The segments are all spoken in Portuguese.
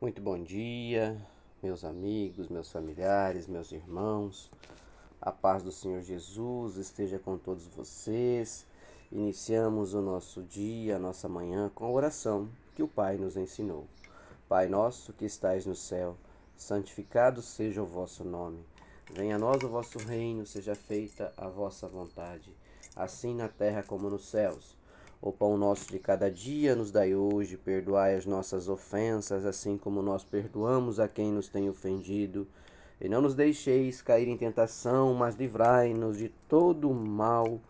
Muito bom dia, meus amigos, meus familiares, meus irmãos. A paz do Senhor Jesus esteja com todos vocês. Iniciamos o nosso dia, a nossa manhã com a oração que o Pai nos ensinou. Pai nosso que estais no céu, santificado seja o vosso nome. Venha a nós o vosso reino, seja feita a vossa vontade, assim na terra como nos céus. O pão nosso de cada dia nos dai hoje, perdoai as nossas ofensas, assim como nós perdoamos a quem nos tem ofendido. E não nos deixeis cair em tentação, mas livrai-nos de todo mal.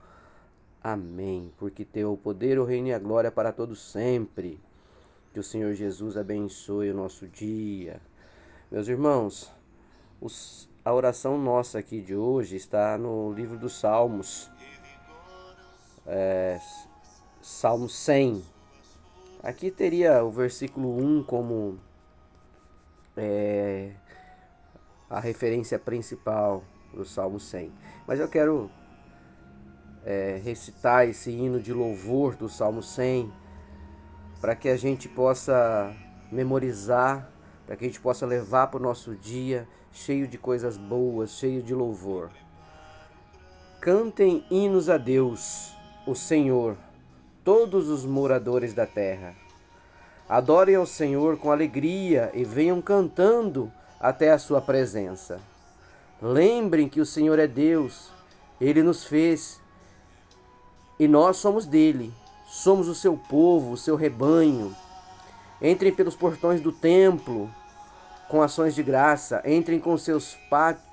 Amém. Porque teu poder, o reino e a glória para todos sempre. Que o Senhor Jesus abençoe o nosso dia. Meus irmãos, os, a oração nossa aqui de hoje está no livro dos Salmos. É, Salmo 100. Aqui teria o versículo 1 como é, a referência principal do Salmo 100. Mas eu quero é, recitar esse hino de louvor do Salmo 100 para que a gente possa memorizar, para que a gente possa levar para o nosso dia cheio de coisas boas, cheio de louvor. Cantem hinos a Deus, o Senhor todos os moradores da terra. Adorem ao Senhor com alegria e venham cantando até a sua presença. Lembrem que o Senhor é Deus, ele nos fez e nós somos dele, somos o seu povo, o seu rebanho. Entrem pelos portões do templo com ações de graça, entrem com seus pátios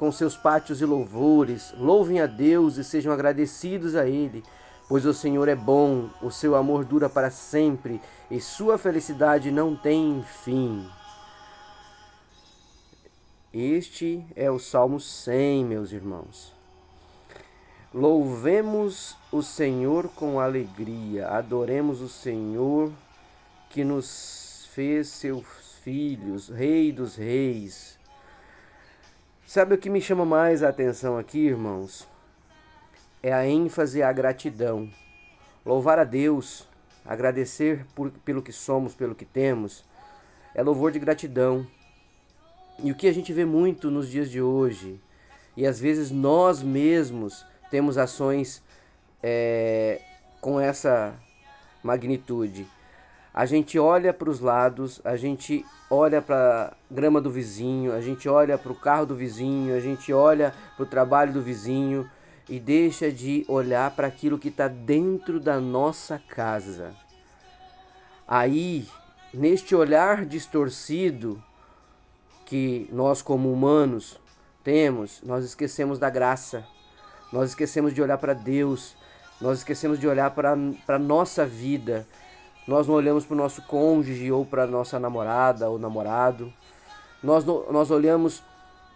com seus pátios e louvores, louvem a Deus e sejam agradecidos a Ele, Pois o Senhor é bom, o seu amor dura para sempre e sua felicidade não tem fim. Este é o Salmo 100, meus irmãos. Louvemos o Senhor com alegria, adoremos o Senhor que nos fez seus filhos, Rei dos Reis. Sabe o que me chama mais a atenção aqui, irmãos? É a ênfase à gratidão. Louvar a Deus, agradecer por, pelo que somos, pelo que temos, é louvor de gratidão. E o que a gente vê muito nos dias de hoje, e às vezes nós mesmos temos ações é, com essa magnitude. A gente olha para os lados, a gente olha para a grama do vizinho, a gente olha para o carro do vizinho, a gente olha para o trabalho do vizinho, e deixa de olhar para aquilo que está dentro da nossa casa. Aí, neste olhar distorcido que nós, como humanos, temos, nós esquecemos da graça, nós esquecemos de olhar para Deus, nós esquecemos de olhar para a nossa vida, nós não olhamos para o nosso cônjuge ou para a nossa namorada ou namorado, nós, nós olhamos,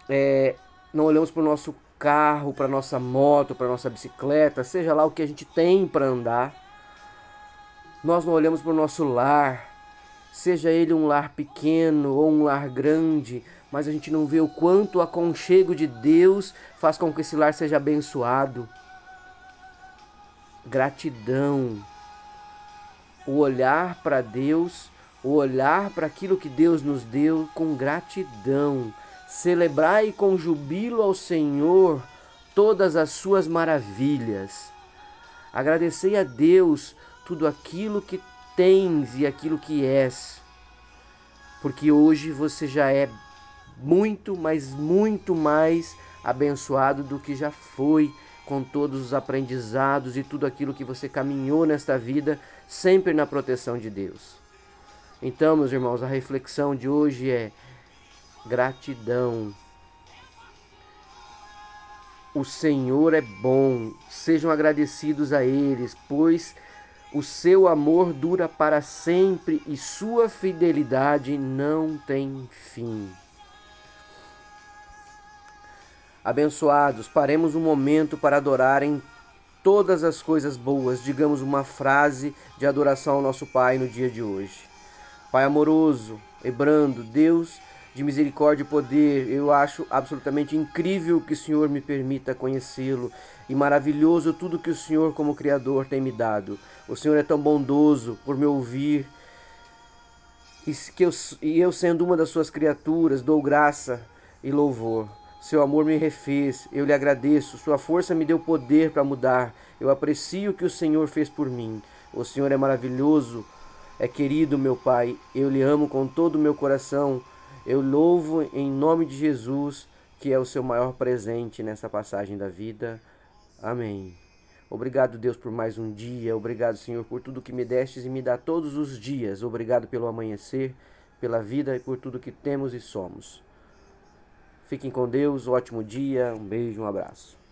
é, não olhamos para o nosso carro, para nossa moto, para nossa bicicleta, seja lá o que a gente tem para andar. Nós não olhamos para o nosso lar, seja ele um lar pequeno ou um lar grande, mas a gente não vê o quanto o aconchego de Deus faz com que esse lar seja abençoado. Gratidão. O olhar para Deus, o olhar para aquilo que Deus nos deu com gratidão Celebrai com jubilo ao Senhor todas as suas maravilhas. Agradecei a Deus tudo aquilo que tens e aquilo que és, porque hoje você já é muito, mas muito mais abençoado do que já foi com todos os aprendizados e tudo aquilo que você caminhou nesta vida, sempre na proteção de Deus. Então, meus irmãos, a reflexão de hoje é: gratidão. O Senhor é bom, sejam agradecidos a eles, pois o seu amor dura para sempre e sua fidelidade não tem fim. Abençoados, paremos um momento para adorar em todas as coisas boas, digamos uma frase de adoração ao nosso Pai no dia de hoje. Pai amoroso e brando, Deus de misericórdia e poder. Eu acho absolutamente incrível que o Senhor me permita conhecê-lo e maravilhoso tudo que o Senhor, como Criador, tem me dado. O Senhor é tão bondoso por me ouvir e, que eu, e eu, sendo uma das suas criaturas, dou graça e louvor. Seu amor me refez, eu lhe agradeço. Sua força me deu poder para mudar. Eu aprecio o que o Senhor fez por mim. O Senhor é maravilhoso, é querido, meu Pai. Eu lhe amo com todo o meu coração. Eu louvo em nome de Jesus, que é o seu maior presente nessa passagem da vida. Amém. Obrigado, Deus, por mais um dia. Obrigado, Senhor, por tudo que me destes e me dá todos os dias. Obrigado pelo amanhecer, pela vida e por tudo que temos e somos. Fiquem com Deus, ótimo dia, um beijo, um abraço.